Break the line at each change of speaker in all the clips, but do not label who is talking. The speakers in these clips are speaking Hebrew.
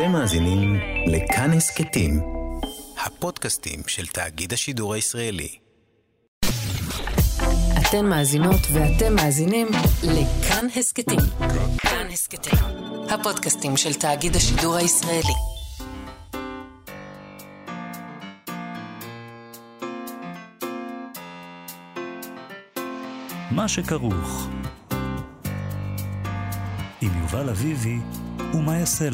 אתם מאזינים לכאן הסכתים, הפודקאסטים של תאגיד השידור הישראלי.
אתן מאזינות ואתם מאזינים לכאן הסכתים. כאן הסכתים, הפודקאסטים של תאגיד השידור הישראלי.
מה שכרוך עם יובל אביבי ומה יעשה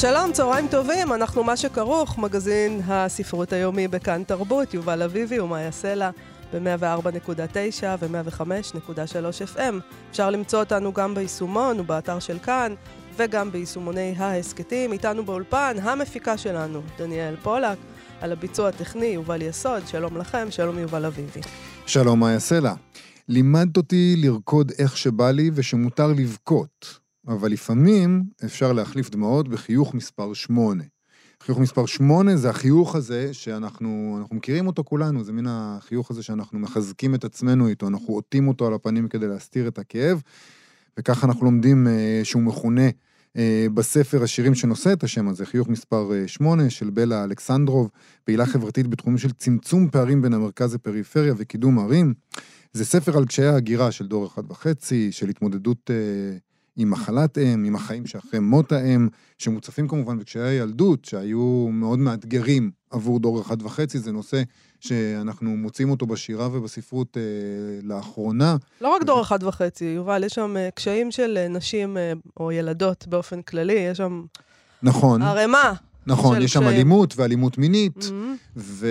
שלום, צהריים טובים, אנחנו מה שכרוך, מגזין הספרות היומי בכאן תרבות, יובל אביבי ומאיה סלע ב-104.9 ו-105.3 FM. אפשר למצוא אותנו גם ביישומון ובאתר של כאן, וגם ביישומוני ההסכתים. איתנו באולפן המפיקה שלנו, דניאל פולק, על הביצוע הטכני, יובל יסוד. שלום לכם, שלום יובל אביבי.
שלום מאיה סלע. לימדת אותי לרקוד איך שבא לי ושמותר לבכות. אבל לפעמים אפשר להחליף דמעות בחיוך מספר 8. חיוך מספר 8 זה החיוך הזה שאנחנו אנחנו מכירים אותו כולנו, זה מין החיוך הזה שאנחנו מחזקים את עצמנו איתו, אנחנו עוטים אותו על הפנים כדי להסתיר את הכאב, וככה אנחנו לומדים אה, שהוא מכונה אה, בספר השירים שנושא את השם הזה, חיוך מספר 8 אה, של בלה אלכסנדרוב, פעילה חברתית בתחומים של צמצום פערים בין המרכז לפריפריה וקידום ערים. זה ספר על קשיי ההגירה של דור אחד וחצי, של התמודדות עם מחלת אם, עם החיים שאחרי מות האם, שמוצפים כמובן בקשיי הילדות, שהיו מאוד מאתגרים עבור דור אחד וחצי, זה נושא שאנחנו מוצאים אותו בשירה ובספרות אה, לאחרונה.
לא רק דור אחד וחצי, יובל, יש שם אה, קשיים של אה, נשים אה, או ילדות באופן כללי, יש שם...
נכון.
ערימה.
נכון, יש שם אלימות ואלימות מינית, mm-hmm. ו...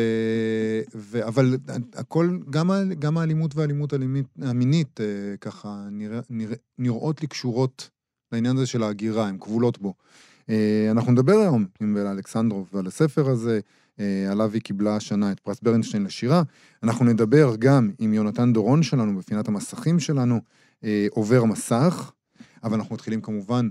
ו... אבל הכל, גם, ה... גם האלימות והאלימות המינית, אה, ככה, נרא... נרא... נראות לי קשורות לעניין הזה של ההגירה, הן כבולות בו. אה, אנחנו נדבר היום עם בלה אלכסנדרוב ועל הספר הזה, אה, עליו היא קיבלה השנה את פרס ברנשטיין לשירה. אנחנו נדבר גם עם יונתן דורון שלנו בפינת המסכים שלנו, עובר מסך, אבל אנחנו מתחילים כמובן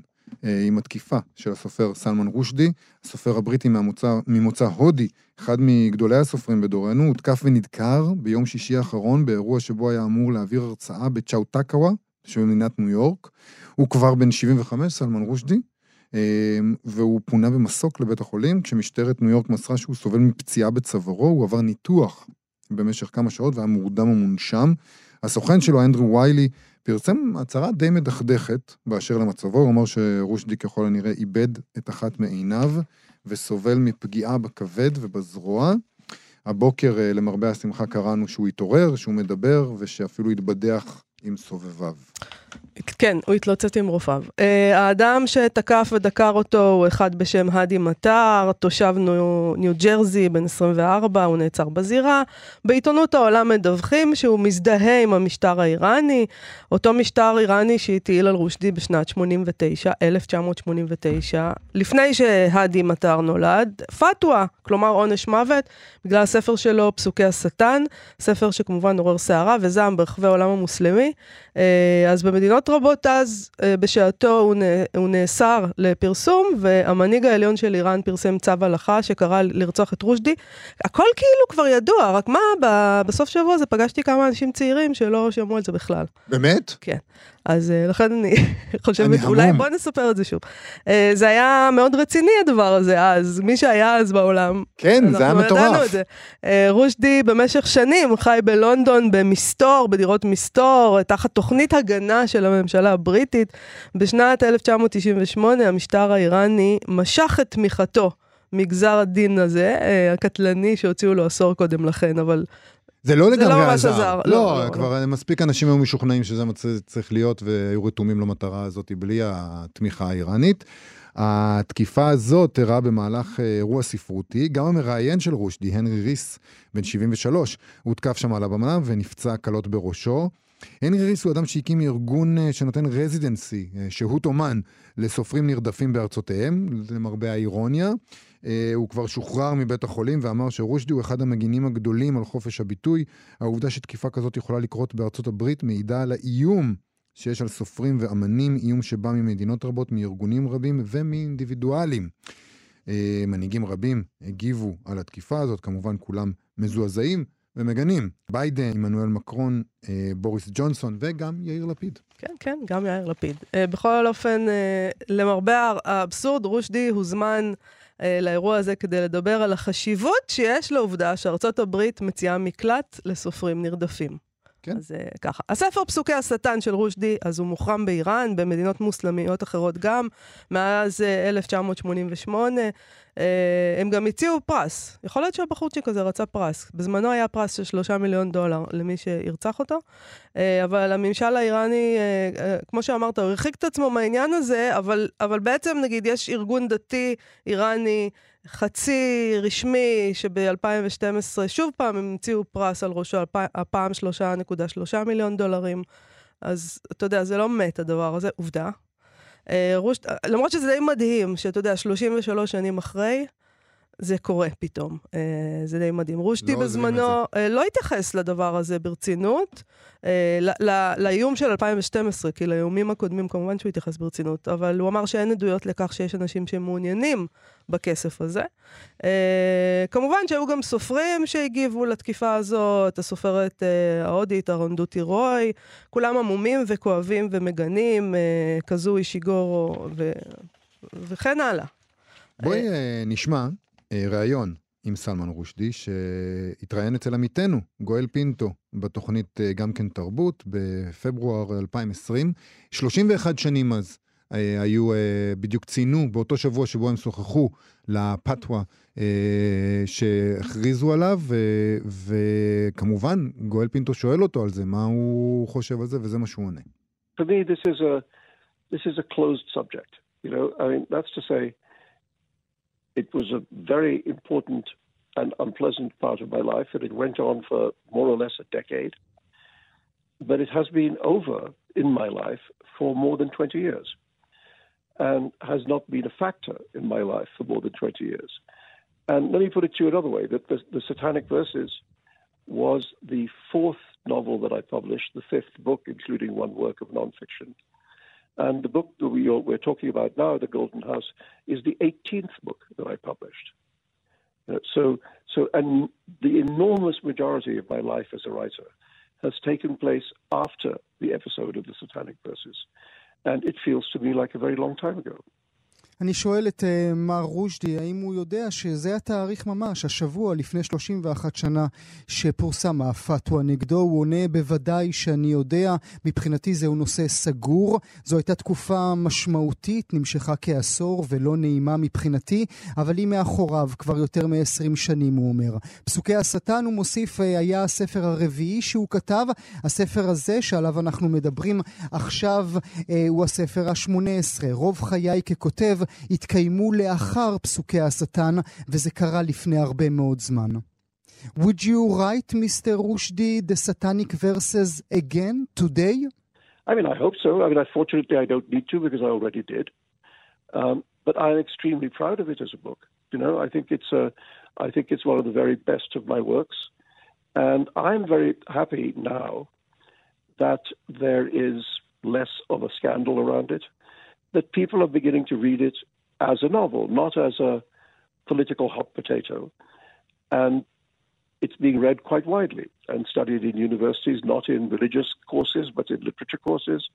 עם התקיפה של הסופר סלמן רושדי, הסופר הבריטי מהמוצא, ממוצא הודי, אחד מגדולי הסופרים בדורנו, הותקף ונדקר ביום שישי האחרון באירוע שבו היה אמור להעביר הרצאה בצ'אוטקאווה שבמדינת ניו יורק. הוא כבר בן 75, סלמן רושדי, אה, והוא פונה במסוק לבית החולים, כשמשטרת ניו יורק מסרה שהוא סובל מפציעה בצווארו, הוא עבר ניתוח במשך כמה שעות והיה מורדם ומונשם. הסוכן שלו, אנדרו ויילי, פרסם הצהרה די מדכדכת באשר למצבו, הוא אמר שרושדי ככל הנראה איבד את אחת מעיניו וסובל מפגיעה בכבד ובזרוע. הבוקר, אה, למרבה השמחה, קראנו שהוא התעורר, שהוא מדבר ושאפילו התבדח עם סובביו.
כן, הוא התלוצץ עם רופאיו. Uh, האדם שתקף ודקר אותו הוא אחד בשם האדי מטר, תושב ניו, ניו ג'רזי, בן 24, הוא נעצר בזירה. בעיתונות העולם מדווחים שהוא מזדהה עם המשטר האיראני, אותו משטר איראני שהטיל על רושדי בשנת 89, 1989, לפני שהאדי מטר נולד, פתווה, כלומר עונש מוות, בגלל הספר שלו, פסוקי השטן, ספר שכמובן עורר סערה וזעם ברחבי העולם המוסלמי. Uh, אז במדינות רבות אז, uh, בשעתו הוא, נ, הוא נאסר לפרסום, והמנהיג העליון של איראן פרסם צו הלכה שקרא לרצוח את רושדי. הכל כאילו כבר ידוע, רק מה, בסוף שבוע הזה פגשתי כמה אנשים צעירים שלא שמעו את זה בכלל.
באמת?
כן. אז uh, לכן אני חושבת, אולי בוא נספר את זה שוב. Uh, זה היה מאוד רציני הדבר הזה אז, מי שהיה אז בעולם.
כן, זה היה מטורף.
Uh, רושדי במשך שנים חי בלונדון במסתור, בדירות מסתור, תחת תוכנית הגנה של הממשלה הבריטית. בשנת 1998 המשטר האיראני משך את תמיכתו מגזר הדין הזה, הקטלני שהוציאו לו עשור קודם לכן, אבל
זה לא לגמרי
לא עזר. עזר.
לא, לא, לא, כבר לא. מספיק אנשים היו משוכנעים שזה צריך להיות, והיו רתומים למטרה הזאת בלי התמיכה האיראנית. התקיפה הזאת אירעה במהלך אה, אירוע ספרותי, גם המראיין של רושדי, הנרי ריס, בן 73, הותקף שם על הבמה ונפצע קלות בראשו. הנרי ריס הוא אדם שהקים ארגון אה, שנותן רזידנסי, אה, שהות אומן, לסופרים נרדפים בארצותיהם, למרבה האירוניה. אה, הוא כבר שוחרר מבית החולים ואמר שרושדי הוא אחד המגינים הגדולים על חופש הביטוי. העובדה שתקיפה כזאת יכולה לקרות בארצות הברית מעידה על האיום
שיש על סופרים ואמנים, איום שבא ממדינות רבות, מארגונים רבים ומאינדיבידואלים. אה, מנהיגים רבים הגיבו על התקיפה הזאת, כמובן כולם מזועזעים ומגנים. ביידן, עמנואל מקרון, אה, בוריס ג'ונסון וגם יאיר לפיד.
כן, כן, גם יאיר לפיד. אה, בכל אופן, למרבה האבסורד, רושדי הוזמן לאירוע הזה כדי לדבר על החשיבות שיש לעובדה שארצות הברית מציעה מקלט לסופרים נרדפים. כן. אז uh, ככה. הספר פסוקי השטן של רושדי, אז הוא מוחרם באיראן, במדינות מוסלמיות אחרות גם, מאז uh, 1988. Uh, הם גם הציעו פרס. יכול להיות שהבחורצ'יק הזה רצה פרס. בזמנו היה פרס של שלושה מיליון דולר למי שירצח אותו, אבל הממשל האיראני, כמו שאמרת, הוא הרחיק את עצמו מהעניין הזה, אבל, אבל בעצם, נגיד, יש ארגון דתי איראני, חצי רשמי, שב-2012 שוב פעם הם המציאו פרס על ראשו, הפעם 3.3 מיליון דולרים. אז אתה יודע, זה לא מת הדבר הזה, עובדה. אה, רוש... למרות שזה די מדהים, שאתה יודע, 33 שנים אחרי, זה קורה פתאום. אה, זה די מדהים. רושטי לא בזמנו אה, לא התייחס לדבר הזה ברצינות, אה, לאיום של 2012, כי לאיומים הקודמים כמובן שהוא התייחס ברצינות, אבל הוא אמר שאין עדויות לכך שיש אנשים שמעוניינים בכסף הזה. אה, כמובן שהיו גם סופרים שהגיבו לתקיפה הזאת, הסופרת אה, ההודית ארונדוטי רוי, כולם עמומים וכואבים ומגנים, אה, כזו אישיגורו ו... וכן הלאה.
בואי אה, נשמע אה, ראיון עם סלמן רושדי, שהתראיין אצל עמיתנו, גואל פינטו, בתוכנית אה, גם כן תרבות, בפברואר 2020. 31 שנים אז אה, היו, בדיוק ציינו באותו שבוע שבו הם שוחחו לפתווה שהכריזו עליו, וכמובן, גואל פינטו שואל אותו על זה, מה הוא חושב על זה, וזה מה שהוא עונה. For me, this is a, this is a closed subject. You know, I mean, that's to say, It was a very important and unpleasant part of my life, and it went on for more or less a decade. But it has been over in my life for more than 20 years and has not been a factor in my life for more than 20 years. And let me put it to you another way that the, the Satanic Verses was the fourth novel that I published, the fifth book, including one work of nonfiction. And the book that we, are talking about now, The Golden House, is the 18th book that I published. Uh, so, so, and the enormous majority of my life as a writer has taken place after the episode of the Satanic Verses. And it feels to me like a very long time ago. אני שואל את uh, מר רושדי, האם הוא יודע שזה התאריך ממש, השבוע לפני 31 שנה שפורסם הפתווה נגדו? הוא עונה בוודאי שאני יודע, מבחינתי זהו נושא סגור. זו הייתה תקופה משמעותית, נמשכה כעשור ולא נעימה מבחינתי, אבל היא מאחוריו כבר יותר מ-20 שנים, הוא אומר. פסוקי השטן, הוא מוסיף, אה, היה הספר הרביעי שהוא כתב. הספר הזה, שעליו אנחנו מדברים עכשיו, אה, הוא הספר ה-18. רוב חיי ככותב התקיימו לאחר פסוקי השטן, וזה קרה לפני הרבה מאוד זמן. Would you write, Mr. Rushdie, the satanic verses again today? I mean, I hope so. I mean, unfortunately, I don't need to because I already did. Um, but I'm extremely proud of it as a book. You know, I think it's a, I think it's one of the very best of my works, and I'm very happy now that there is less of a scandal around it. that people are beginning to read it as a novel, not as a political hot potato. And it's being read quite widely and studied in universities, not in religious courses, but in literature courses.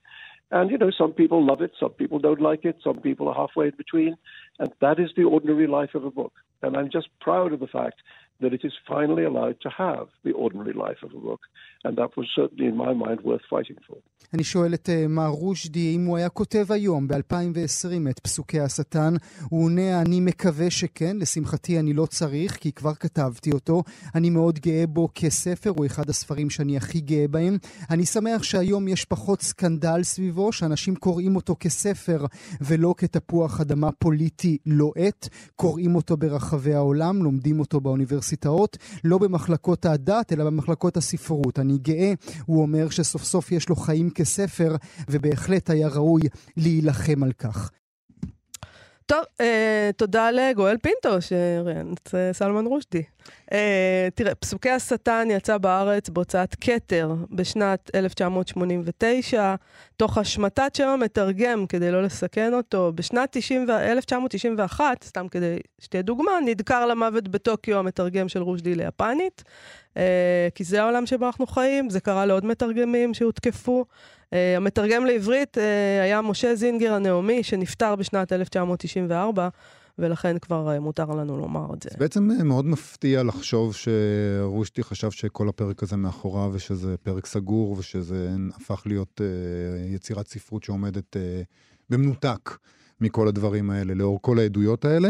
And, you know, some people love it, some people don't like it, some people are halfway in between. And that is the ordinary life of a book. And I'm just proud of the fact that it is finally allowed to have the ordinary life of a book. And that was certainly, in my mind, worth fighting for. אני שואל את uh, מר רושדי אם הוא היה כותב היום, ב-2020, את פסוקי השטן. הוא עונה, אני מקווה שכן, לשמחתי אני לא צריך, כי כבר כתבתי אותו. אני מאוד גאה בו כספר, הוא אחד הספרים שאני הכי גאה בהם. אני שמח שהיום יש פחות סקנדל סביבו, שאנשים קוראים אותו כספר ולא כתפוח אדמה פוליטי לוהט. קוראים אותו ברחבי העולם, לומדים אותו באוניברסיטאות, לא במחלקות הדת, אלא במחלקות הספרות. אני גאה, הוא אומר, שסוף סוף יש לו חיים כספר, ובהחלט היה ראוי להילחם על כך.
טוב, אה, תודה לגואל פינטו שראיין את אה, סלמן רושדי. אה, תראה, פסוקי השטן יצא בארץ בהוצאת כתר בשנת 1989, תוך השמטת שם המתרגם כדי לא לסכן אותו. בשנת 90, 1991, סתם כדי שתהיה דוגמה, נדקר למוות בטוקיו המתרגם של רושדי ליפנית, אה, כי זה העולם שבו אנחנו חיים, זה קרה לעוד מתרגמים שהותקפו. אה, המתרגם לעברית אה, היה משה זינגר הנעמי, שנפטר בשנת 1994. ולכן כבר אה, מותר לנו לומר את זה.
זה בעצם אה, מאוד מפתיע לחשוב שרושטי חשב שכל הפרק הזה מאחוריו ושזה פרק סגור ושזה הפך להיות uh, יצירת ספרות שעומדת במנותק מכל הדברים האלה, לאור כל העדויות האלה.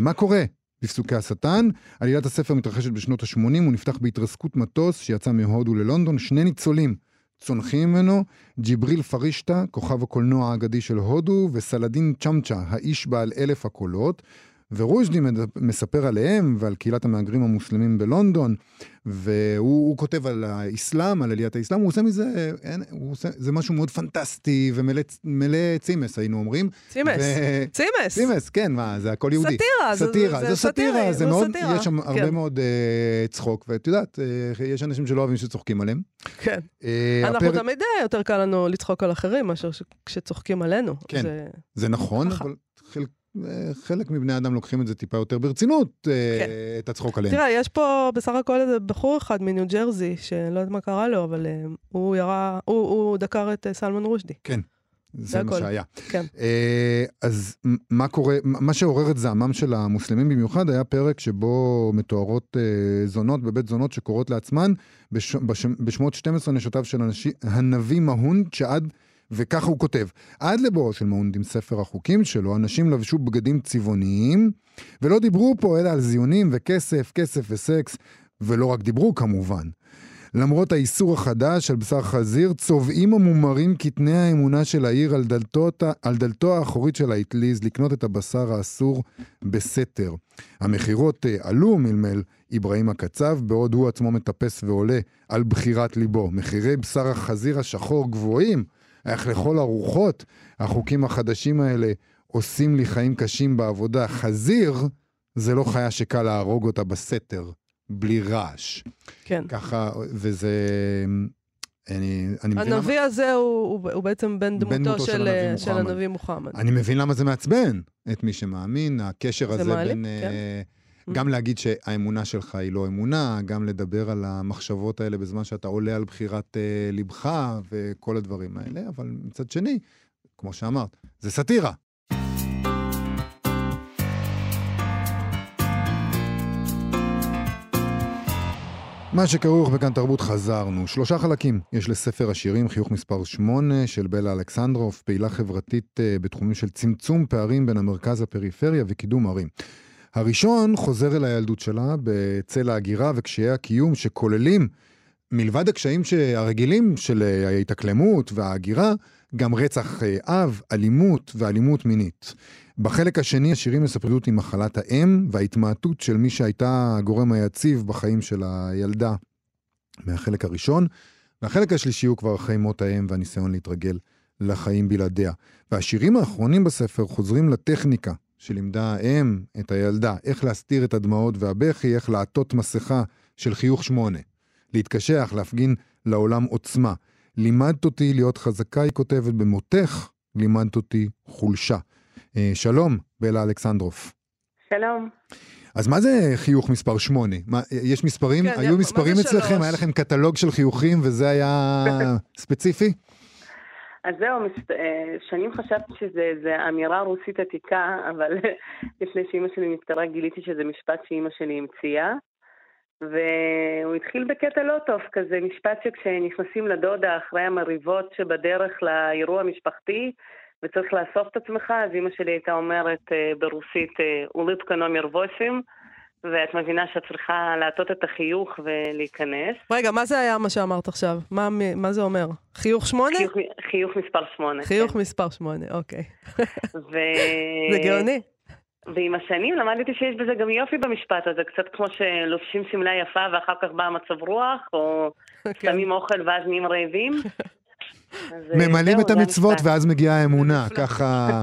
מה קורה? בפסוקי השטן. עלילת הספר מתרחשת בשנות ה-80, הוא נפתח בהתרסקות מטוס שיצא מהודו ללונדון, שני ניצולים צונחים ממנו, ג'יבריל פרישטה, כוכב הקולנוע האגדי של הודו, וסלדין צ'מצ'ה, האיש בעל אלף הקולות. ורושדי מספר עליהם ועל קהילת המהגרים המוסלמים בלונדון, והוא כותב על האסלאם, על עליית האסלאם, הוא עושה מזה, אין, הוא עושה, זה משהו מאוד פנטסטי ומלא צימס, היינו אומרים.
צימס, ו... צימס.
צימס, כן, מה, זה הכל יהודי.
סאטירה,
סאטירה, זה, זה, זה סאטירה, זה מאוד,
סטירה.
יש שם
כן.
הרבה מאוד uh, צחוק, ואת יודעת, uh, יש אנשים שלא אוהבים שצוחקים עליהם.
כן.
Uh,
אנחנו הפרק... תמיד יותר קל לנו לצחוק על אחרים מאשר כשצוחקים עלינו.
כן,
זה,
זה נכון, אבל חלק... חלק מבני אדם לוקחים את זה טיפה יותר ברצינות, כן. את הצחוק עליהם.
תראה, יש פה בסך הכל איזה בחור אחד מניו ג'רזי, שלא יודעת מה קרה לו, אבל uh, הוא ירה, הוא, הוא דקר את uh, סלמן רושדי.
כן. זה, זה מה. שהיה.
כן.
אז מה קורה, מה שעורר את זעמם של המוסלמים במיוחד היה פרק שבו מתוארות זונות בבית זונות שקוראות לעצמן בש, בש, בשמות 12 נשותיו של אנשי, הנביא מהון, שעד וככה הוא כותב, עד לבואו של מאונד עם ספר החוקים שלו, אנשים לבשו בגדים צבעוניים, ולא דיברו פה אלא על זיונים וכסף, כסף וסקס, ולא רק דיברו כמובן. למרות האיסור החדש על בשר חזיר, צובעים המומרים קטני האמונה של העיר על, דלתות, על דלתו האחורית של האטליז לקנות את הבשר האסור בסתר. המכירות עלו, מלמל אברהים הקצב, בעוד הוא עצמו מטפס ועולה על בחירת ליבו. מחירי בשר החזיר השחור גבוהים, איך לכל הרוחות, החוקים החדשים האלה עושים לי חיים קשים בעבודה. חזיר זה לא חיה שקל להרוג אותה בסתר, בלי רעש.
כן.
ככה, וזה... אני, אני
מבין הנביא למה... הזה הוא, הוא, הוא בעצם בן דמותו, בן דמותו של, של, הנביא של הנביא מוחמד.
אני מבין למה זה מעצבן את מי שמאמין, הקשר הזה
מעליב,
בין...
כן.
Uh, גם להגיד שהאמונה שלך היא לא אמונה, גם לדבר על המחשבות האלה בזמן שאתה עולה על בחירת uh, לבך וכל הדברים האלה, אבל מצד שני, כמו שאמרת, זה סאטירה. מה שכרוך בכאן תרבות חזרנו. שלושה חלקים יש לספר השירים, חיוך מספר 8 של בלה אלכסנדרוף, פעילה חברתית בתחומים של צמצום פערים בין המרכז לפריפריה וקידום ערים. הראשון חוזר אל הילדות שלה בצל ההגירה וקשיי הקיום שכוללים, מלבד הקשיים הרגילים של ההתאקלמות וההגירה, גם רצח אב, אלימות ואלימות מינית. בחלק השני השירים מספרים עם מחלת האם וההתמעטות של מי שהייתה הגורם היציב בחיים של הילדה מהחלק הראשון, והחלק השלישי הוא כבר אחרי מות האם והניסיון להתרגל לחיים בלעדיה. והשירים האחרונים בספר חוזרים לטכניקה שלימדה האם את הילדה, איך להסתיר את הדמעות והבכי, איך לעטות מסכה של חיוך שמונה, להתקשח, להפגין לעולם עוצמה. לימדת אותי להיות חזקה, היא כותבת, במותך לימדת אותי חולשה. שלום, בלה אלכסנדרוף.
שלום.
אז מה זה חיוך מספר 8? מה, יש מספרים?
כן,
היו מספרים אצלכם? היה לכם קטלוג של חיוכים וזה היה ספציפי?
אז זהו, שנים חשבתי שזו אמירה רוסית עתיקה, אבל לפני שאימא שלי נפטרה גיליתי שזה משפט שאימא שלי המציאה. והוא התחיל בקטע לא טוב כזה, משפט שכשנכנסים לדודה אחרי המריבות שבדרך לאירוע המשפחתי, וצריך לאסוף את עצמך, אז אימא שלי הייתה אומרת ברוסית, אוליפקה נומר ווסים, ואת מבינה שאת צריכה להטות את החיוך ולהיכנס.
רגע, מה זה היה מה שאמרת עכשיו? מה, מה זה אומר? חיוך שמונה?
חיוך, חיוך מספר שמונה.
חיוך
כן.
מספר שמונה, אוקיי.
ו...
זה גאוני.
ועם השנים למדתי שיש בזה גם יופי במשפט הזה, קצת כמו שלובשים שמלה יפה ואחר כך בא מצב רוח, או שמים אוכל ואז נהיים רעבים.
ממלאים את המצוות ואז מגיעה האמונה, ככה...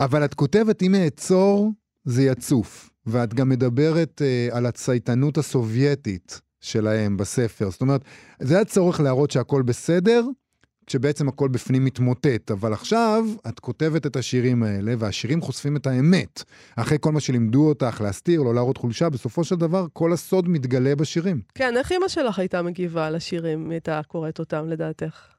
אבל את כותבת, אם אעצור, זה יצוף. ואת גם מדברת אה, על הצייתנות הסובייטית שלהם בספר. זאת אומרת, זה הצורך להראות שהכל בסדר, כשבעצם הכל בפנים מתמוטט. אבל עכשיו את כותבת את השירים האלה, והשירים חושפים את האמת. אחרי כל מה שלימדו אותך להסתיר, לא להראות חולשה, בסופו של דבר כל הסוד מתגלה בשירים.
כן, איך אימא שלך הייתה מגיבה לשירים, אם הייתה קוראת אותם, לדעתך?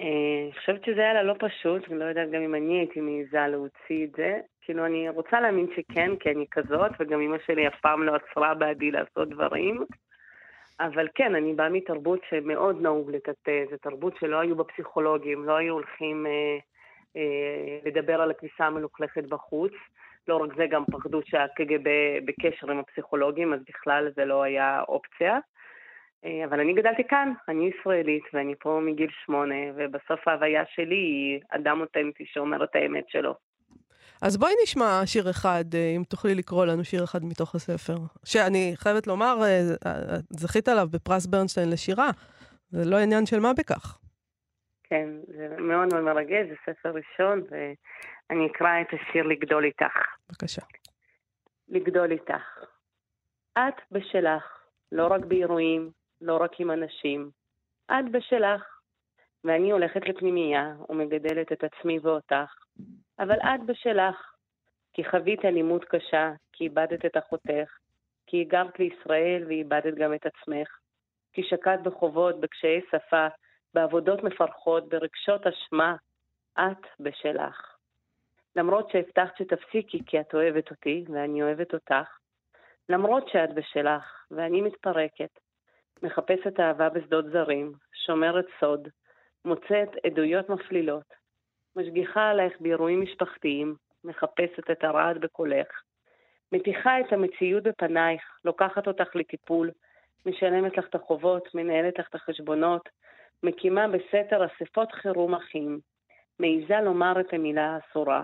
אה, אני חושבת שזה היה לה לא פשוט, אני לא יודעת גם אם אני הייתי מעיזה להוציא את זה. כאילו, אני רוצה להאמין שכן, כי אני כזאת, וגם אמא שלי אף פעם לא עצרה בעדי לעשות דברים. אבל כן, אני באה מתרבות שמאוד נהוג לטאטא, זו תרבות שלא היו בה פסיכולוגים, לא היו הולכים אה, אה, לדבר על הכניסה המלוכלכת בחוץ. לא רק זה, גם פחדו שהקג"ב בקשר עם הפסיכולוגים, אז בכלל זה לא היה אופציה. אה, אבל אני גדלתי כאן, אני ישראלית, ואני פה מגיל שמונה, ובסוף ההוויה שלי היא אדם אותנטי שאומר את האמת שלו.
אז בואי נשמע שיר אחד, אה, אם תוכלי לקרוא לנו שיר אחד מתוך הספר. שאני חייבת לומר, אה, זכית עליו בפרס ברנשטיין לשירה. זה לא עניין של מה בכך.
כן, זה מאוד מאוד מרגש, זה ספר ראשון, ואני אקרא את השיר לגדול איתך.
בבקשה.
לגדול איתך. את בשלך, לא רק באירועים, לא רק עם אנשים. את בשלך. ואני הולכת לפנימייה ומגדלת את עצמי ואותך. אבל את בשלך. כי חווית אלימות קשה, כי איבדת את אחותך, כי הגרת לישראל ואיבדת גם את עצמך, כי שקעת בחובות, בקשיי שפה, בעבודות מפרכות, ברגשות אשמה, את בשלך. למרות שהבטחת שתפסיקי כי את אוהבת אותי ואני אוהבת אותך, למרות שאת בשלך ואני מתפרקת, מחפשת אהבה בשדות זרים, שומרת סוד, מוצאת עדויות מפלילות, משגיחה עלייך באירועים משפחתיים, מחפשת את הרעד בקולך, מתיחה את המציאות בפנייך, לוקחת אותך לטיפול, משלמת לך את החובות, מנהלת לך את החשבונות, מקימה בסתר אספות חירום אחים, מעיזה לומר את המילה האסורה,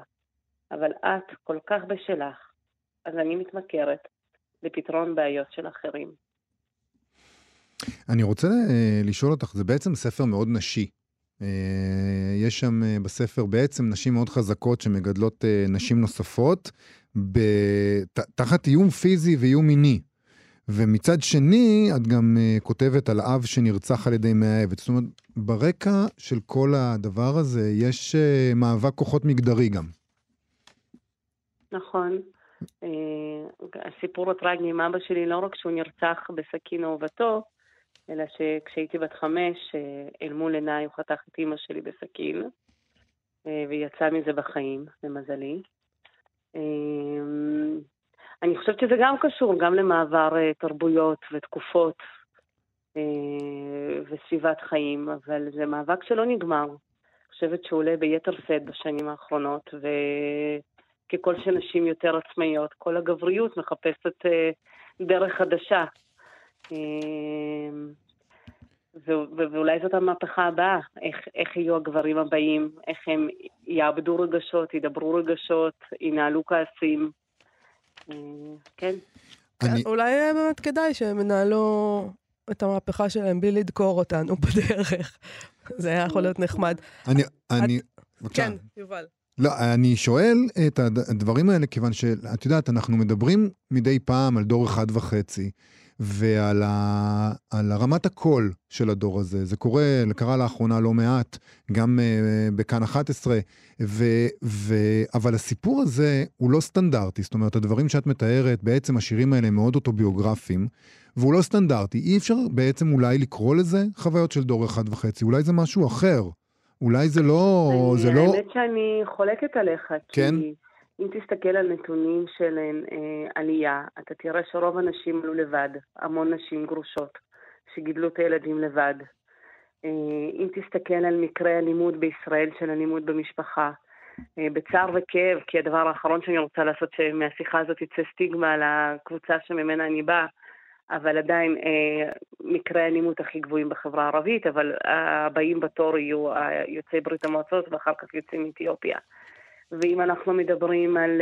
אבל את כל כך בשלך, אז אני מתמכרת לפתרון בעיות של אחרים.
אני רוצה אה, לשאול אותך, זה בעצם ספר מאוד נשי. אה, יש שם אה, בספר בעצם נשים מאוד חזקות שמגדלות נשים נוספות, תחת איום פיזי ואיום מיני. ומצד שני, את גם כותבת על אב שנרצח על ידי מאהבת. זאת אומרת, ברקע של כל הדבר הזה יש מאבק כוחות מגדרי גם.
נכון. הסיפור הטרגי עם אבא שלי, לא רק שהוא נרצח בסכין אהובתו, אלא שכשהייתי בת חמש, אה, אל מול עיניי הוא חתך את אימא שלי בסכין, אה, ויצא מזה בחיים, למזלי. אה, אני חושבת שזה גם קשור גם למעבר תרבויות ותקופות וסביבת חיים, אבל זה מאבק שלא נגמר. אני חושבת שהוא עולה ביתר שאת בשנים האחרונות, וככל שנשים יותר עצמאיות, כל הגבריות מחפשת דרך חדשה. אמ, ואולי זאת המהפכה הבאה, איך, איך יהיו הגברים הבאים, איך הם יאבדו רגשות, ידברו רגשות, ינהלו כעסים. אמ, כן.
אני... אולי באמת כדאי שהם ינהלו את המהפכה שלהם בלי לדקור אותנו בדרך. זה היה יכול להיות נחמד.
אני, אני,
בבקשה. כן, יובל.
לא, אני שואל את הדברים האלה כיוון שאת יודעת, אנחנו מדברים מדי פעם על דור אחד וחצי. ועל ה, על הרמת הקול של הדור הזה. זה קורה, קרה לאחרונה לא מעט, גם uh, בכאן 11, ו, ו, אבל הסיפור הזה הוא לא סטנדרטי. זאת אומרת, הדברים שאת מתארת, בעצם השירים האלה הם מאוד אוטוביוגרפיים, והוא לא סטנדרטי. אי אפשר בעצם אולי לקרוא לזה חוויות של דור אחד וחצי, אולי זה משהו אחר. אולי זה לא...
אני,
זה
לא... האמת שאני חולקת עליך,
כן?
כי... אם תסתכל על נתונים של אה, עלייה, אתה תראה שרוב הנשים עלו לבד, המון נשים גרושות שגידלו את הילדים לבד. אה, אם תסתכל על מקרי אלימות בישראל של אלימות במשפחה, אה, בצער וכאב, כי הדבר האחרון שאני רוצה לעשות שמהשיחה הזאת יצא סטיגמה על הקבוצה שממנה אני באה, אבל עדיין אה, מקרי האלימות הכי גבוהים בחברה הערבית, אבל הבאים בתור יהיו יוצאי ברית המועצות ואחר כך יוצאים מאתיופיה. ואם אנחנו מדברים על...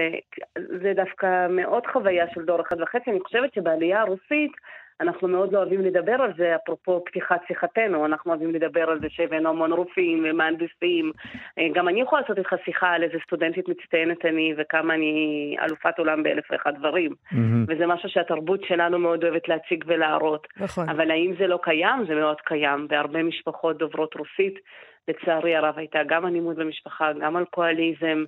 זה דווקא מאוד חוויה של דור אחד וחצי. אני חושבת שבעלייה הרוסית אנחנו מאוד לא אוהבים לדבר על זה, אפרופו פתיחת שיחתנו, אנחנו אוהבים לדבר על זה שהבאנו המון רופאים ומהנדסים. אה, גם אני יכולה לעשות איתך שיחה על איזה סטודנטית מצטיינת אני וכמה אני אלופת עולם באלף ואחד דברים.
Mm-hmm.
וזה משהו שהתרבות שלנו מאוד אוהבת להציג ולהראות.
נכון.
אבל האם זה לא קיים? זה מאוד קיים. בהרבה משפחות דוברות רוסית, לצערי הרב, הייתה גם אלימות במשפחה, גם אלכוהוליזם.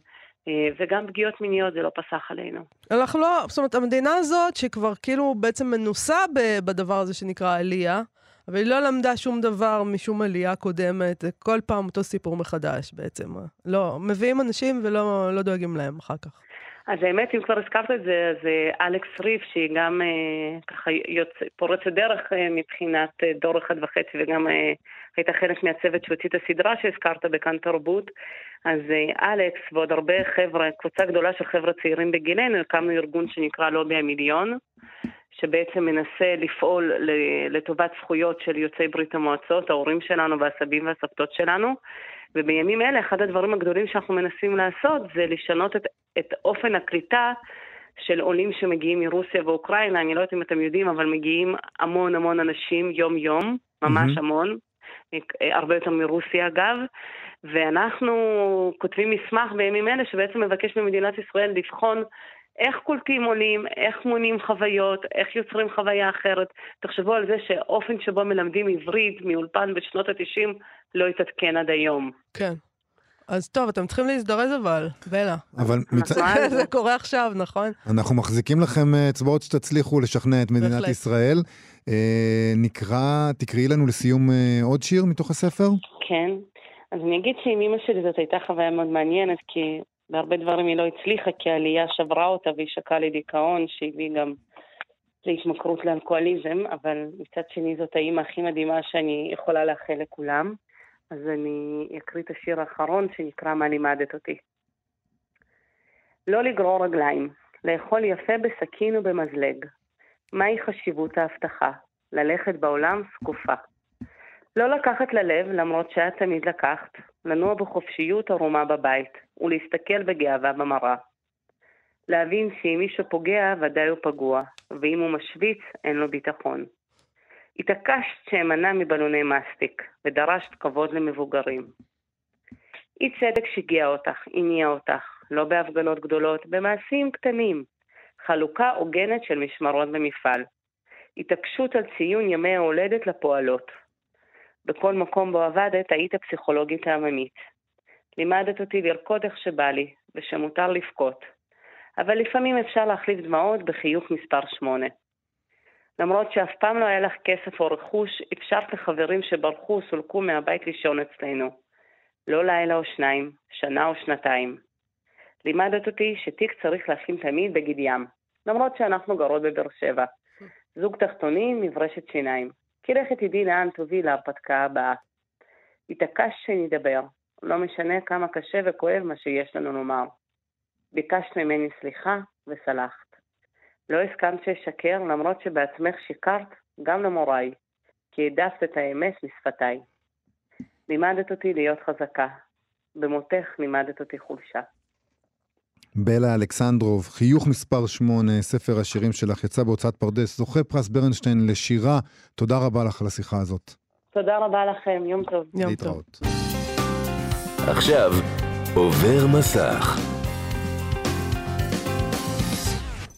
אה, וגם פגיעות מיניות זה לא פסח עלינו.
אנחנו לא, זאת אומרת, המדינה הזאת, שכבר כאילו בעצם מנוסה בדבר הזה שנקרא עלייה, אבל היא לא למדה שום דבר משום עלייה קודמת, כל פעם אותו סיפור מחדש בעצם. לא, מביאים אנשים ולא לא דואגים להם אחר כך.
אז האמת, אם כבר הזכרת את זה, אז אה, אלכס ריף, שהיא גם אה, ככה יוצא, פורצת דרך אה, מבחינת דור אחד וחצי, וגם הייתה חלק מהצוות שהוציא את הסדרה שהזכרת בכאן תרבות, אז אלכס ועוד הרבה חבר'ה, קבוצה גדולה של חבר'ה צעירים בגילנו, הקמנו ארגון שנקרא לובי המיליון, שבעצם מנסה לפעול לטובת זכויות של יוצאי ברית המועצות, ההורים שלנו והסבים והסבתות שלנו. ובימים אלה אחד הדברים הגדולים שאנחנו מנסים לעשות זה לשנות את, את אופן הקליטה של עולים שמגיעים מרוסיה ואוקראינה, אני לא יודעת אם אתם יודעים, אבל מגיעים המון המון אנשים יום-יום, ממש
מהמם.
המון, הרבה יותר מרוסיה אגב, ואנחנו כותבים מסמך בימים אלה שבעצם מבקש ממדינת ישראל לבחון איך קולטים עולים, איך מונים חוויות, איך יוצרים חוויה אחרת. תחשבו על זה שאופן שבו מלמדים עברית מאולפן בשנות ה-90 לא התעדכן עד היום.
כן. אז טוב, אתם צריכים להזדרז אבל, בלה.
אבל מצ...
אנחנו על זה.
קורה עכשיו, נכון?
אנחנו מחזיקים לכם אה, אצבעות שתצליחו לשכנע את מדינת. ישראל. אה, נקרא, תקראי לנו לסיום אה, עוד שיר מתוך הספר?
כן. אז אני אגיד שעם אמא שלי זאת הייתה חוויה מאוד מעניינת, כי בהרבה דברים היא לא הצליחה, כי העלייה שברה אותה והיא שקעה לדיכאון, שהביא גם להתמכרות לאלכוהוליזם, אבל מצד שני זאת האימא הכי מדהימה שאני יכולה לאחל לכולם. אז אני אקריא את השיר האחרון שנקרא מה לימדת אותי. לא לגרור רגליים, לאכול יפה בסכין ובמזלג. מהי חשיבות ההבטחה? ללכת בעולם זקופה. לא לקחת ללב, למרות שאת תמיד לקחת, לנוע בחופשיות ערומה בבית, ולהסתכל בגאווה במראה. להבין שאם מישהו פוגע, ודאי הוא פגוע, ואם הוא משוויץ, אין לו ביטחון. התעקשת שאמנע מבלוני מסטיק, ודרשת כבוד למבוגרים. אי צדק שיגע אותך, הניע אותך, לא בהפגנות גדולות, במעשים קטנים. חלוקה הוגנת של משמרות במפעל. התעקשות על ציון ימי ההולדת לפועלות. בכל מקום בו עבדת היית פסיכולוגית העממית. לימדת אותי לרקוד איך שבא לי, ושמותר לבכות. אבל לפעמים אפשר להחליף דמעות בחיוך מספר שמונה. למרות שאף פעם לא היה לך כסף או רכוש, אפשרת לחברים שברחו וסולקו מהבית לישון אצלנו. לא לילה או שניים, שנה או שנתיים. לימדת אותי שתיק צריך להכין תמיד בגיד ים, למרות שאנחנו גרות בבאר שבע. זוג תחתונים, מברשת שיניים. כי לכי תדעי לאן תוביל להרפתקה הבאה. התעקשת שנדבר, לא משנה כמה קשה וכואב מה שיש לנו לומר. ביקשת ממני סליחה וסלחת. לא הסכמת שאשקר למרות שבעצמך שיקרת גם למוריי, כי העדפת את האמת משפתיי. לימדת אותי להיות חזקה, במותך לימדת אותי חולשה.
בלה אלכסנדרוב, חיוך מספר 8, ספר השירים שלך, יצא בהוצאת פרדס, זוכה פרס ברנשטיין לשירה. תודה רבה לך על השיחה הזאת.
תודה רבה לכם, יום טוב.
יום טוב.
להתראות.
עכשיו עובר מסך.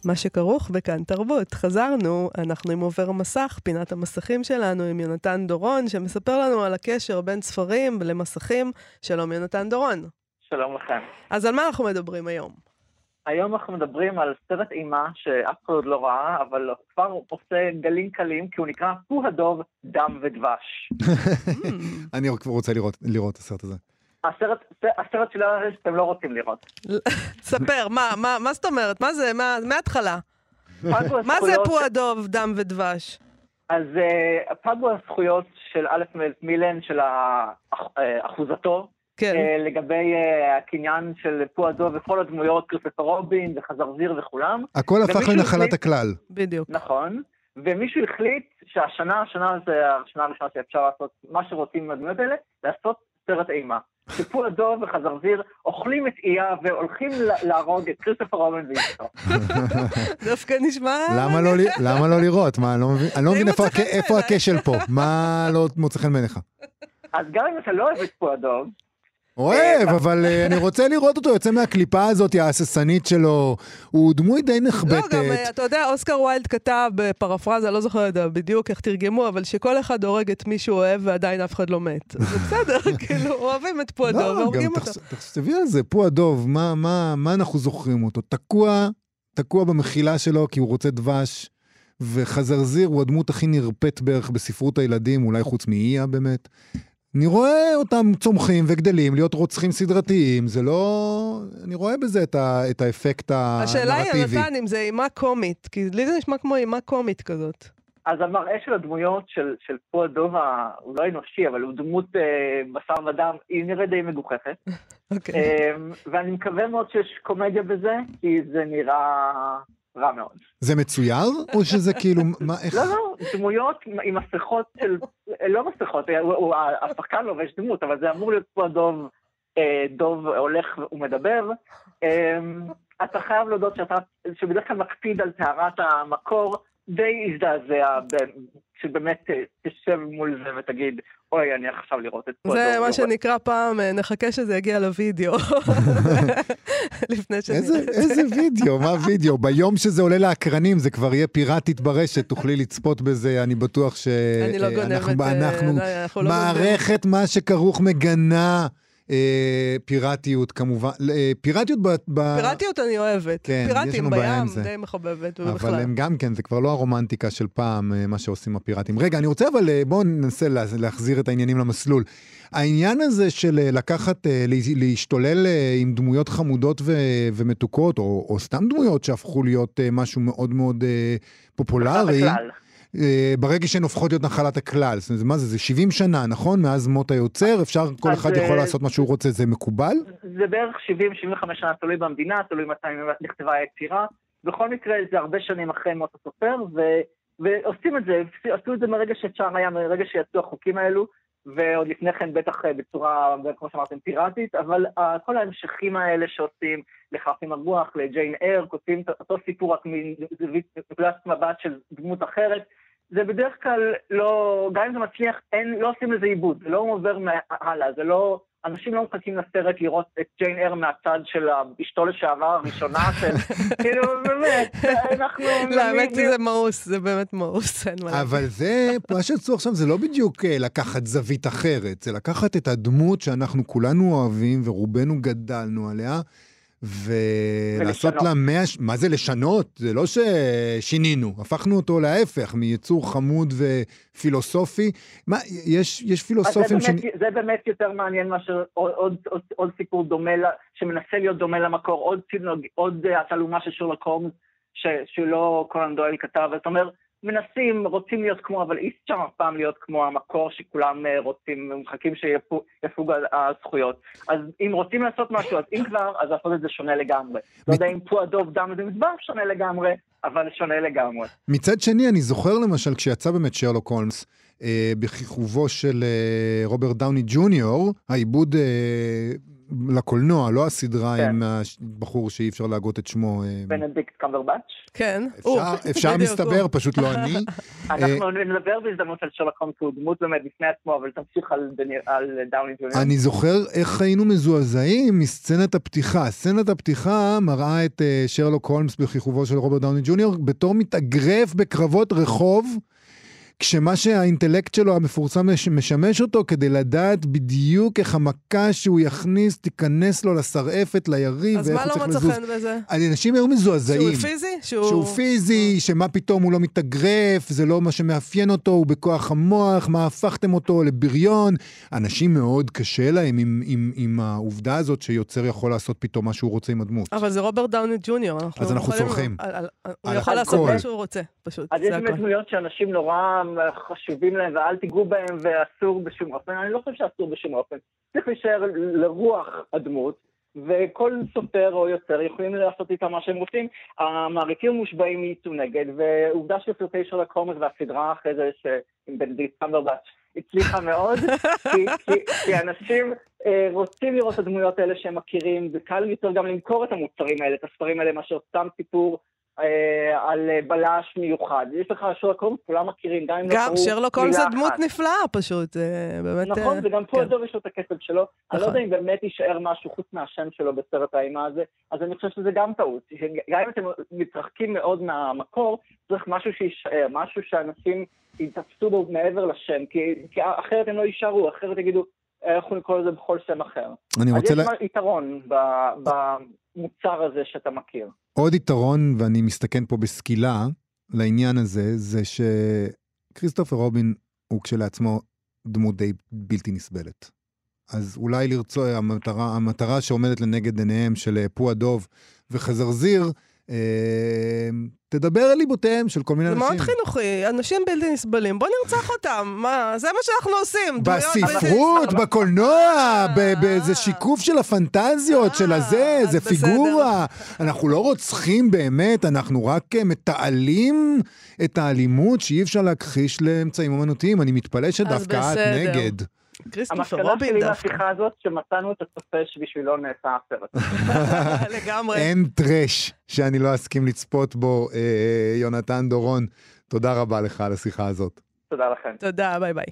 מה שכרוך בכאן תרבות. חזרנו, אנחנו עם עובר מסך, פינת המסכים שלנו עם יונתן דורון, שמספר לנו על הקשר בין ספרים למסכים. שלום יונתן דורון.
שלום לכם.
אז על מה אנחנו מדברים היום?
היום אנחנו מדברים על סרט אימה שאף אחד עוד לא ראה, אבל כבר עושה גלים קלים, כי הוא נקרא פו הדוב, דם ודבש.
אני כבר רוצה לראות, את הסרט הזה.
הסרט, הסרט שלא שאתם לא רוצים לראות.
ספר, מה, מה, מה זאת אומרת? מה זה, מה, מההתחלה? מה זה
הזכויות-
פועדוב, דם ודבש?
אז uh, פגו הזכויות של א' מילן, של אה, אחוזתו,
כן.
אה, לגבי אה, הקניין של פו הדוב וכל הדמויות, כריסטופר רובין וחזרזיר וכולם.
הכל הפך לנחלת
החליט-
הכלל.
בדיוק.
נכון, ומישהו החליט שהשנה, השנה זה השנה הראשונה שאפשר לעשות מה שרוצים עם הדמויות האלה, לעשות סרט אימה. שפו הדוב וחזרזיר אוכלים את איה והולכים ל- להרוג את כריסטופר רובן ואשתו.
דווקא נשמע...
למה לא ל- למה לא לראות? מה, אני לא מבין- אני לא מבין איפה
בעיניי.
הכשל פה. מה לא מוצא חן בעיניך?
אז גם אם אתה לא אוהב את פו הדוב,
אוהב, אבל אה, אני רוצה לראות אותו יוצא מהקליפה הזאת ההססנית שלו. הוא דמוי די
לא, גם,
נחבטת.
אה, אתה יודע, אוסקר ויילד כתב בפרפרזה, לא זוכרת בדיוק איך תרגמו, אבל שכל אחד הורג את מי שהוא אוהב ועדיין אף אחד לא מת. זה בסדר, כאילו, אוהבים את פועדו
לא,
והורגים
גם
אותו.
תחש- תחשבי על זה, פו הדוב, מה- אנחנו זוכרים אותו? תקוע, תקוע במחילה שלו כי הוא רוצה דבש, וחזרזיר הוא הדמות הכי נרפאת בערך בספרות הילדים, אולי חוץ מאיה באמת. אני רואה אותם צומחים וגדלים להיות רוצחים סדרתיים, זה לא... אני רואה בזה את, ה... את האפקט
השאלה היא,
הנרטיבי.
נתן, אם זה אימה קומית, כי לי זה נשמע כמו אימה קומית כזאת.
אז המראה של הדמויות של, של פו הדוב, ה- הוא לא אנושי, אבל הוא דמות אה, בשר ודם, היא נראית די מגוחכת.
אוקיי.
אה, ואני מקווה מאוד שיש קומדיה בזה, כי זה נראה רע מאוד.
זה מצויר? או שזה כאילו, מה, איך...
לא, לא, דמויות עם מסכות של... לא מסכות, הוא- השחקן לובש דמות, אבל זה אמור להיות פה דוב, אה, דוב הולך ומדבר. אה, אתה חייב להודות שאתה, שבדרך כלל מקפיד על טהרת המקור, די הזדעזע, שבאמת אה, תשב מול זה ותגיד, אוי, אני עכשיו לראות את פה
זה. מה שנקרא פעם, אה, נחכה שזה יגיע לוידאו. לפני שנראה.
איזה וידאו, מה וידאו? ביום שזה עולה לאקרנים זה כבר יהיה פיראטית ברשת, תוכלי לצפות בזה, אני בטוח ש...
אני לא
אה,
גונבת,
אנחנו,
לא, לא
מערכת מה שכרוך מגנה אה, פיראטיות כמובן, אה, פיראטיות ב... ב...
פיראטיות אני אוהבת.
כן, יש
פיראטים
לנו בעיה עם
בים,
זה.
די מחבבת,
אבל
ובכלל.
הם גם כן, זה כבר לא הרומנטיקה של פעם, אה, מה שעושים הפיראטים. רגע, אני רוצה אבל, אה, בואו ננסה לה- להחזיר את העניינים למסלול. העניין הזה של אה, לקחת, אה, לה- להשתולל אה, עם דמויות חמודות ו- ומתוקות, או, או סתם דמויות שהפכו להיות אה, משהו מאוד מאוד אה, פופולרי,
בכלל.
אה, ברגע שהן הופכות להיות נחלת הכלל. זאת אומרת, מה זה, זה 70 שנה, נכון? מאז מות היוצר, אפשר, כל אחד יכול
אה,
לעשות מה שהוא רוצה, זה מקובל?
זה בערך 70-75 שנה, תלוי במדינה, תלוי מתי נכתבה היצירה. בכל מקרה, זה הרבה שנים אחרי מות הסופר, ו... ועושים את זה, עשו את זה מרגע שאפשר היה, מרגע שיצאו החוקים האלו, ועוד לפני כן בטח אה, בצורה, כמו שאמרתם, פיראטית, אבל uh, כל ההמשכים האלה שעושים לחפים הרוח, לג'יין אר, כותבים אותו סיפור רק מנקודת מבט של דמות אחרת, זה בדרך כלל לא, גם אם זה מצליח, אין, לא עושים לזה עיבוד, זה לא עובר הלאה, זה לא, אנשים לא מחכים לסרט לראות את ג'יין אר מהצד של אשתו לשעבר הראשונה, כאילו באמת, אנחנו...
לא, האמת היא זה מאוס, זה באמת מאוס, אין מה להגיד.
אבל זה, מה שעשו עכשיו זה לא בדיוק אה, לקחת זווית אחרת, זה לקחת את הדמות שאנחנו כולנו אוהבים ורובנו גדלנו עליה, ולעשות. לה מאה... ש- מה זה לשנות? זה לא ששינינו, הפכנו אותו להפך, מיצור חמוד ופילוסופי. מה, יש, יש פילוסופים
זה באמת, זה באמת יותר מעניין מאשר עוד, עוד, עוד, עוד סיפור דומה, לה, שמנסה להיות דומה למקור, עוד, עוד אה, התעלומה של שרלוק הולמס, ש- שלא קולן דואל כתב, זאת אומרת, מנסים, רוצים להיות כמו, אבל אי אפשר אף פעם להיות כמו המקור שכולם אה, רוצים, מחכים שיפוג הזכויות. אז אם רוצים לעשות משהו, אז אם כבר, אז לעשות את זה שונה לגמרי. לא יודע אם פו הדוב דם ומזבח שונה לגמרי, אבל שונה לגמרי.
מצד שני, אני זוכר למשל כשיצא באמת שרלוק הולמס, אה, בכיכובו של אה, רוברט דאוני ג'וניור, העיבוד לקולנוע, לא הסדרה
כן.
עם הבחור שאי אפשר להגות את שמו. אה,
בנדיקט קמברבץ'.
כן.
אפשר, אפשר מסתבר. פשוט לא אני.
אנחנו נדבר בהזדמנות על שרלוק הולמס, הוא דמות באמת בפני עצמו, אבל תמשיך על על דאוני ג'וניור.
אני זוכר איך היינו מזועזעים מסצנת הפתיחה. סצנת הפתיחה מראה את אה, שרלוק הולמס בכיכובו של רוברט דאוני ג'וניור בתור מתאגרף בקרבות רחוב. כשמה שהאינטלקט שלו המפורסם מש- משמש אותו כדי לדעת בדיוק איך המכה שהוא יכניס תיכנס לו לשרעפת, ליריב,
אז
ואיך
מה
הוא
לא
צריך
מצא
לזוז.
חן בזה?
אנשים היו מזועזעים.
שהוא פיזי?
שהוא פיזי, שמה פתאום הוא לא מתאגרף, זה לא מה שמאפיין אותו, הוא בכוח המוח, מה הפכתם אותו לבריון. אנשים מאוד קשה להם עם, עם, עם העובדה הזאת שיוצר יכול לעשות פתאום מה שהוא רוצה עם הדמות.
אבל זה רוברט דאוני ג'וניור, אנחנו
אז אנחנו סולחים.
על- הוא יכול. לעשות מה שהוא רוצה, פשוט,
אז יש
זה
באמת. דמויות שאנשים נורא חשובים להם ואל תיגעו בהם ואסור בשום אופן, אני לא חושב שאסור בשום אופן. צריך להישאר לרוח הדמות, וכל סופר או יוצר יכולים לעשות איתה מה שהם רוצים. המעריקים המושבעים יצאו נגד, ועובדה שסרטי שרלוק הולמס והסדרה אחרי זה עם בנדיקט קמברבץ' הצליחה מאוד, כי, כי, כי אנשים אה, רוצים לראות את הדמויות האלה שהם מכירים, וקל יותר גם למכור את המוצרים האלה, את הספרים האלה, מאשר סתם סיפור על אה, בלש מיוחד. יש לך שרלוק הולמס, כולם מכירים, גם אם לא קראו מילה
גם. שרלוק הולמס זה דמות נפלאה פשוט, זה באמת...
נכון,
אה,
וגם פה
כן.
הדוב יש לו את הכסף שלו. אני לא
נכון.
יודע אם באמת יישאר משהו חוץ מהשם שלו בסרט האימה הזה, אז אני חושב שזה גם טעות. גם אם אתם מתרחקים מאוד מהמקור, צריך משהו שיישאר, משהו שאנשים יתפסו בו מעבר לשם, כי, כי אחרת הם לא יישארו, אחרת יגידו, "אה, אנחנו נקרא לזה בכל שם אחר.
אני
אז
רוצה...
יש
לה-
מה- יתרון ב- במוצר הזה שאתה מכיר.
עוד יתרון, ואני מסתכן פה בסקילה לעניין הזה, זה שכריסטופר רובין הוא כשלעצמו דמות די בלתי נסבלת. אז אולי לרצות, המטרה, המטרה שעומדת לנגד עיניהם של אה, פו הדוב וחזרזיר, תדבר על ליבותיהם של כל מיני
זה
אנשים.
מאוד חינוכי, אנשים בלתי נסבלים, בוא נרצח אותם, מה, זה מה שאנחנו עושים.
בספרות. בקולנוע,
אה,
באיזה. שיקוף של הפנטזיות, של
אה,
הזה,
אז
זה
בסדר.
פיגורה. אנחנו לא רוצחים באמת, אנחנו רק אה, מתעלים את האלימות שאי אפשר להכחיש לאמצעים אומנותיים. אני מתפלא שדווקא את
בסדר.
נגד.
כריסטופר
המסקנה
רובין
שלי
דווקא.
מהשיחה הזאת, שמצאנו את הצופה שבשבילו נעשה הסרט.
לגמרי.
אין טרש שאני לא אסכים לצפות בו, אה, יונתן דורון. תודה רבה לך על השיחה הזאת.
תודה לכם.
תודה, ביי ביי.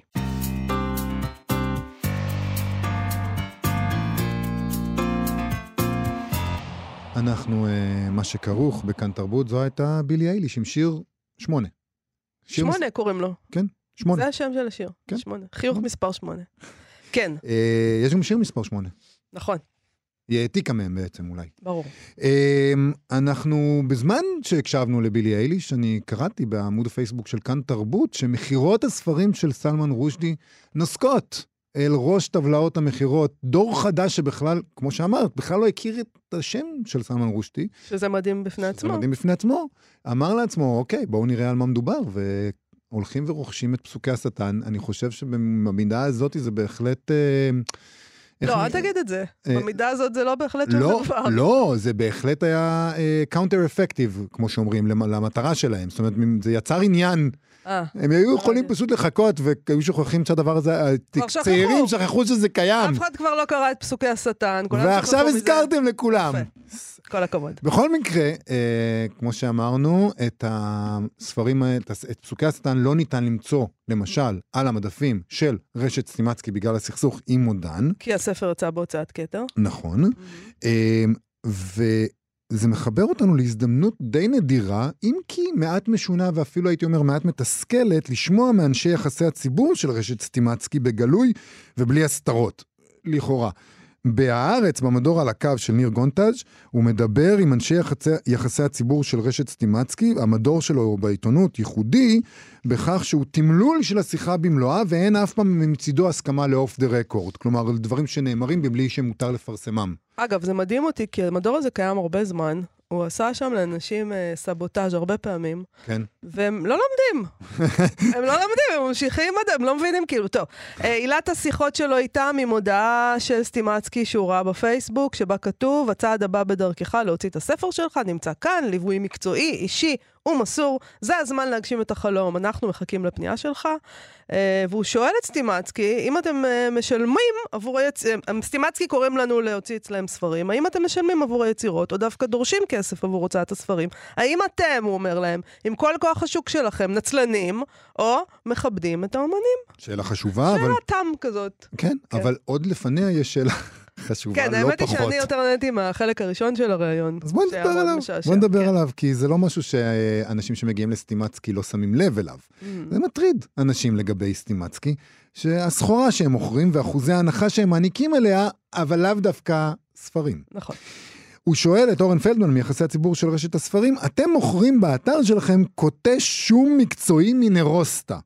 אנחנו, אה, מה שכרוך בכאן תרבות, זו הייתה בילי אייליש עם שיר שמונה. שיר מס-
שמונה קוראים לו.
כן, שמונה.
זה השם של השיר.
כן.
שמונה. חיוך
שמונה.
מספר שמונה. כן,
אה, יש גם שיר מספר שמונה.
נכון,
היא העתיקה מהם בעצם אולי.
ברור.
אמ, אנחנו, בזמן שהקשבנו לבילי אייליש, אני קראתי בעמוד הפייסבוק של כאן תרבות, שמכירות הספרים של סלמן רושדי נוסקות אל ראש טבלאות המכירות. דור חדש שבכלל, כמו שאמרת, בכלל לא הכיר את השם של סלמן רושדי.
שזה מדהים בפני
זה
עצמו.
מדהים בפני עצמו. אמר לעצמו, אוקיי, בואו נראה על מה מדובר, והולכים ורוכשים את פסוקי השטן. אני חושב שבמידה הזאת זה בהחלט... אה,
לא, אל תגיד את זה.
אה,
במידה הזאת זה לא בהחלט שום
לא,
דבר.
לא, זה בהחלט היה counter effective, כמו שאומרים, למ- למטרה שלהם. זאת אומרת, זה יצר עניין.
אה,
הם היו יכולים. פשוט לחכות, והיו שוכחים שהדבר הזה,
שכחו.
צעירים שכחו שזה קיים.
אף אחד כבר לא קרא את פסוקי השטן.
ועכשיו. הזכרתם לכולם.
כל הכבוד.
בכל מקרה, אה, כמו שאמרנו, את הספרים, את פסוקי השטן לא ניתן למצוא, למשל, על המדפים של רשת סטימצקי בגלל הסכסוך עם מודן.
כי הספר יצא בהוצאת כתר.
נכון. אה, וזה מחבר אותנו להזדמנות די נדירה, אם כי מעט משונה ואפילו הייתי אומר מעט מתסכלת, לשמוע מאנשי יחסי הציבור של רשת סטימצקי בגלוי ובלי הסתרות, לכאורה. בהארץ, במדור על הקו של ניר גונטאז', הוא מדבר עם אנשי יחסי, יחסי הציבור של רשת סטימצקי, המדור שלו בעיתונות ייחודי, בכך שהוא תמלול של השיחה במלואה, ואין אף פעם מצידו הסכמה לאוף דה רקורד. כלומר, דברים שנאמרים מבלי שמותר לפרסמם.
אגב, זה מדהים אותי, כי המדור הזה קיים הרבה זמן. הוא עשה שם לאנשים אה, סבוטאז' הרבה פעמים,
כן.
והם לא לומדים. הם לא לומדים, הם ממשיכים הם לא מבינים, כאילו, טוב. אה, עילת השיחות שלו איתם היא מודעה של סטימצקי שהוא ראה בפייסבוק, שבה כתוב, הצעד הבא בדרכך להוציא את הספר שלך, נמצא כאן, ליווי מקצועי, אישי ומסור, זה הזמן להגשים את החלום, אנחנו מחכים לפנייה שלך. אה, והוא שואל את סטימצקי, אם אתם אה, משלמים עבור היצירות, סטימצקי קוראים לנו להוציא אצלם ספרים, האם אתם משלמים עבור היצירות, או דווקא דורשים כסף עבור הוצאת הספרים? האם אתם, הוא אומר להם, עם כל כוח השוק שלכם, נצלנים, או מכבדים את האומנים?
שאלה חשובה, אבל...
שאלה תם כזאת.
כן,
כן.
אבל עוד לפניה יש שאלה חשובה,
כן,
לא
האמת היא
פחות.
שאני יותר נהניתי מהחלק הראשון של הראיון.
אז בוא נדבר עליו. בוא נדבר
כן.
עליו, כי זה לא משהו שאנשים שמגיעים לסטימצקי לא שמים לב אליו.
Mm.
זה מטריד אנשים לגבי סטימצקי, שהסחורה שהם מוכרים ואחוזי ההנחה שהם מעניקים אליה, אבל לאו דווקא ספרים.
נכון.
הוא שואל את אורן פלדמן מיחסי הציבור של רשת הספרים, אתם מוכרים באתר שלכם קוטי שום מקצועי מנרוסטה.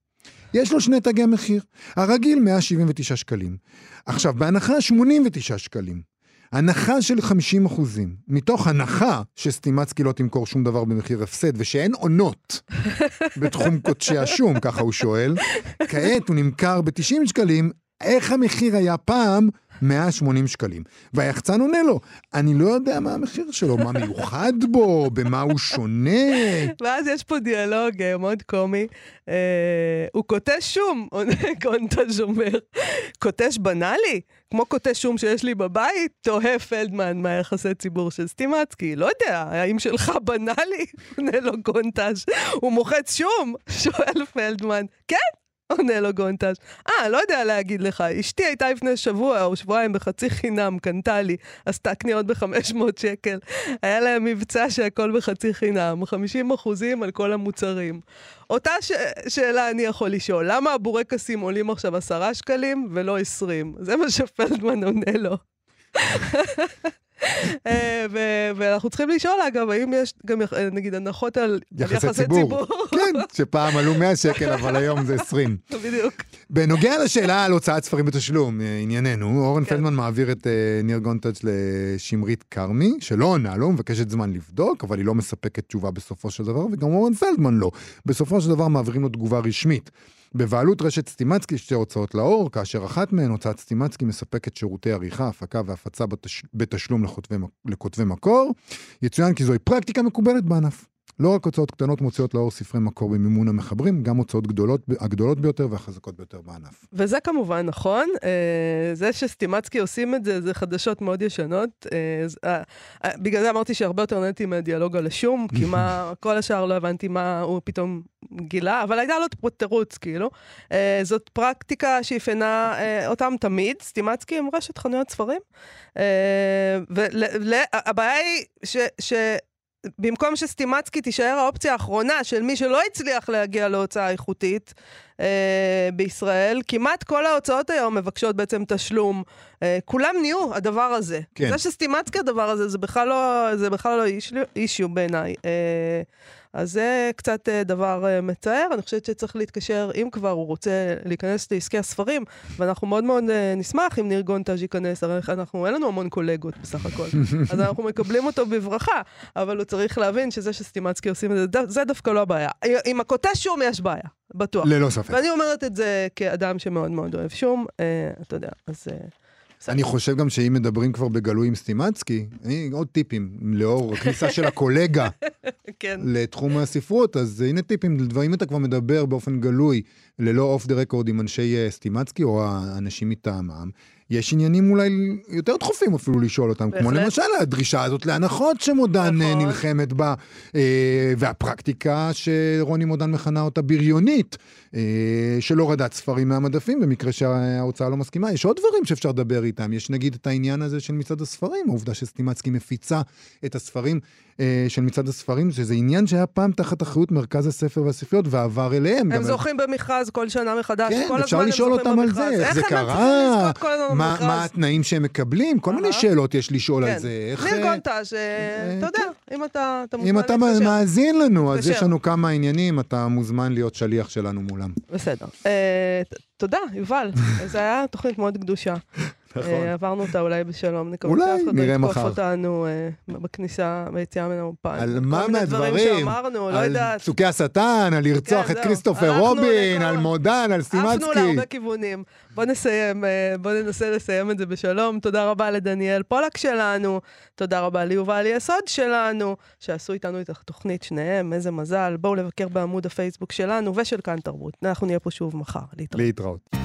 יש לו שני תגי מחיר. הרגיל 179 שקלים. עכשיו, בהנחה 89 שקלים. הנחה של 50 אחוזים, מתוך הנחה שסטימצקי לא תמכור שום דבר במחיר הפסד ושאין עונות בתחום קודשי השום, ככה הוא שואל, כעת הוא נמכר ב-90 שקלים, איך המחיר היה פעם 180 שקלים. והיחצן עונה לו, אני לא יודע מה המחיר שלו, מה מיוחד בו, במה הוא שונה.
ואז יש פה דיאלוג אה, מאוד קומי. אה, הוא קוטש שום, עונה קונטאז' אומר. קוטש בנאלי? כמו קוטש שום שיש לי בבית? תוהה פלדמן מהיחסי ציבור של סטימצקי. לא יודע, האם שלך בנאלי? עונה לו קונטאז'. הוא מוחץ שום? שואל פלדמן. כן, עונה לו גונטש. אה, לא יודע להגיד לך, אשתי הייתה לפני שבוע או שבועיים בחצי חינם, קנתה לי, עשתה קניות ב-500 שקל. היה להם מבצע שהכל בחצי חינם, 50 אחוזים על כל המוצרים. אותה ש... שאלה אני יכול לשאול, למה הבורקסים עולים עכשיו 10 שקלים ולא 20? זה מה שפלדמן עונה לו. אה, ואנחנו צריכים לשאול, אגב, האם יש גם, נגיד, הנחות על על
יחסי ציבור. כן, שפעם עלו 100 שקל, אבל היום זה 20.
בדיוק.
בנוגע לשאלה על הוצאת ספרים בתשלום, אה, ענייננו, אורן
כן.
פלדמן מעביר את אה, ניר גונטאץ' לשמרית כרמי, שלא עונה לו, מבקשת זמן לבדוק, אבל היא לא מספקת תשובה בסופו של דבר, וגם אורן פלדמן לא. בסופו של דבר מעבירים לו תגובה רשמית. בבעלות רשת סטימצקי שתי הוצאות לאור, כאשר אחת מהן, הוצאת סטימצקי, מספקת שירותי עריכה, הפקה והפצה בתש... בתשלום לכותבי, לכותבי מקור. יצוין כי זוהי פרקטיקה מקובלת בענף. לא רק הוצאות קטנות מוציאות לאור ספרי מקור במימון המחברים, גם הוצאות גדולות, הגדולות ביותר והחזקות ביותר בענף.
וזה כמובן נכון. אה, זה שסטימצקי עושים את זה, זה חדשות מאוד ישנות. אה, אה, בגלל זה אמרתי שהרבה יותר נהניתי מהדיאלוג על השום, כי מה, כל השאר לא הבנתי מה הוא פתאום גילה, אבל הייתה לו תירוץ, כאילו. זאת פרקטיקה שאפיינה אותם תמיד, סטימצקי הם רשת חנויות ספרים. והבעיה היא ש... במקום שסטימצקי תישאר האופציה האחרונה של מי שלא הצליח להגיע להוצאה איכותית אה, בישראל, כמעט כל ההוצאות היום מבקשות בעצם תשלום. אה, כולם נהיו הדבר הזה.
כן.
זה שסטימצקי הדבר הזה, זה בכלל לא, זה בכלל לא איש, אישיו בעיניי. אה, אז זה קצת אה, דבר אה, מצער, אני חושבת שצריך להתקשר, אם כבר הוא רוצה להיכנס לעסקי הספרים, ואנחנו מאוד מאוד אה, נשמח אם ניר גונטאז' ייכנס, הרי אנחנו, אין לנו המון קולגות בסך הכל, אז אנחנו מקבלים אותו בברכה, אבל הוא צריך להבין שזה שסטימצקי עושים את זה, זה דווקא לא הבעיה. עם הקוטש שום יש בעיה, בטוח.
ללא ספק.
ואני אומרת את זה כאדם שמאוד מאוד אוהב שום, אה, אתה יודע, אז... אה.
אני חושב גם שאם מדברים כבר בגלוי עם סטימצקי, אני, עוד טיפים, לאור הכניסה של הקולגה
כן.
לתחום הספרות, אז הנה טיפים אם אתה כבר מדבר באופן גלוי, ללא אוף דה רקורד עם אנשי אה, סטימצקי או האנשים מטעמם, יש עניינים אולי יותר דחופים אפילו לשאול אותם, כמו
בהחלט.
למשל הדרישה הזאת להנחות שמודן אה,
נכון.
נלחמת בה, אה, והפרקטיקה שרוני מודן מכנה אותה בריונית, אה, של הורדת ספרים מהמדפים במקרה שההוצאה לא מסכימה. יש עוד דברים שאפשר לדבר איתם, יש נגיד את העניין הזה של מצעד הספרים, העובדה שסטימצקי מפיצה את הספרים אה, של מצעד הספרים, שזה עניין שהיה פעם תחת אחריות מרכז הספר והספריות ועבר אליהם.
הם זוכים במכרז כל שנה מחדש,
כן,
כל
אפשר
הזמן הם
לשאול אותם על
במכרז.
זה, איך זה קרה, מה,
במכרז?
מה התנאים שהם מקבלים, כל מיני
אהה.
שאלות יש לשאול
כן.
על זה. איך,
ניר
אה,
גונטאז', אה,
אה,
אתה יודע, אם אתה אתה
אם
מוזמן
אתה. מאזין לנו, אז. יש לנו כמה עניינים, אתה מוזמן להיות שליח שלנו מולם.
בסדר. אה, תודה, יובל. זו הייתה תוכנית מאוד קדושה. אה, עברנו אותה אולי בשלום, נקווה
נכון.
שאף אחד לא יתקוף. אותנו אה, בכניסה, ביציאה מן האולפן.
על מה מהדברים?
לא
על. פסוקי השטן, על לרצוח
כן,
את. כריסטופר רובין, על מודן, על
עפנו
סטימצקי.
להרבה כיוונים. בוא נסיים, אה, בוא ננסה לסיים את זה בשלום. תודה רבה לדניאל פולק שלנו, תודה רבה ליובל יסוד שלנו, שעשו איתנו את התוכנית שניהם, איזה מזל. בואו לבקר בעמוד הפייסבוק שלנו ושל כאן תרבות. אנחנו נהיה פה שוב מחר. להתראות.
להתראות.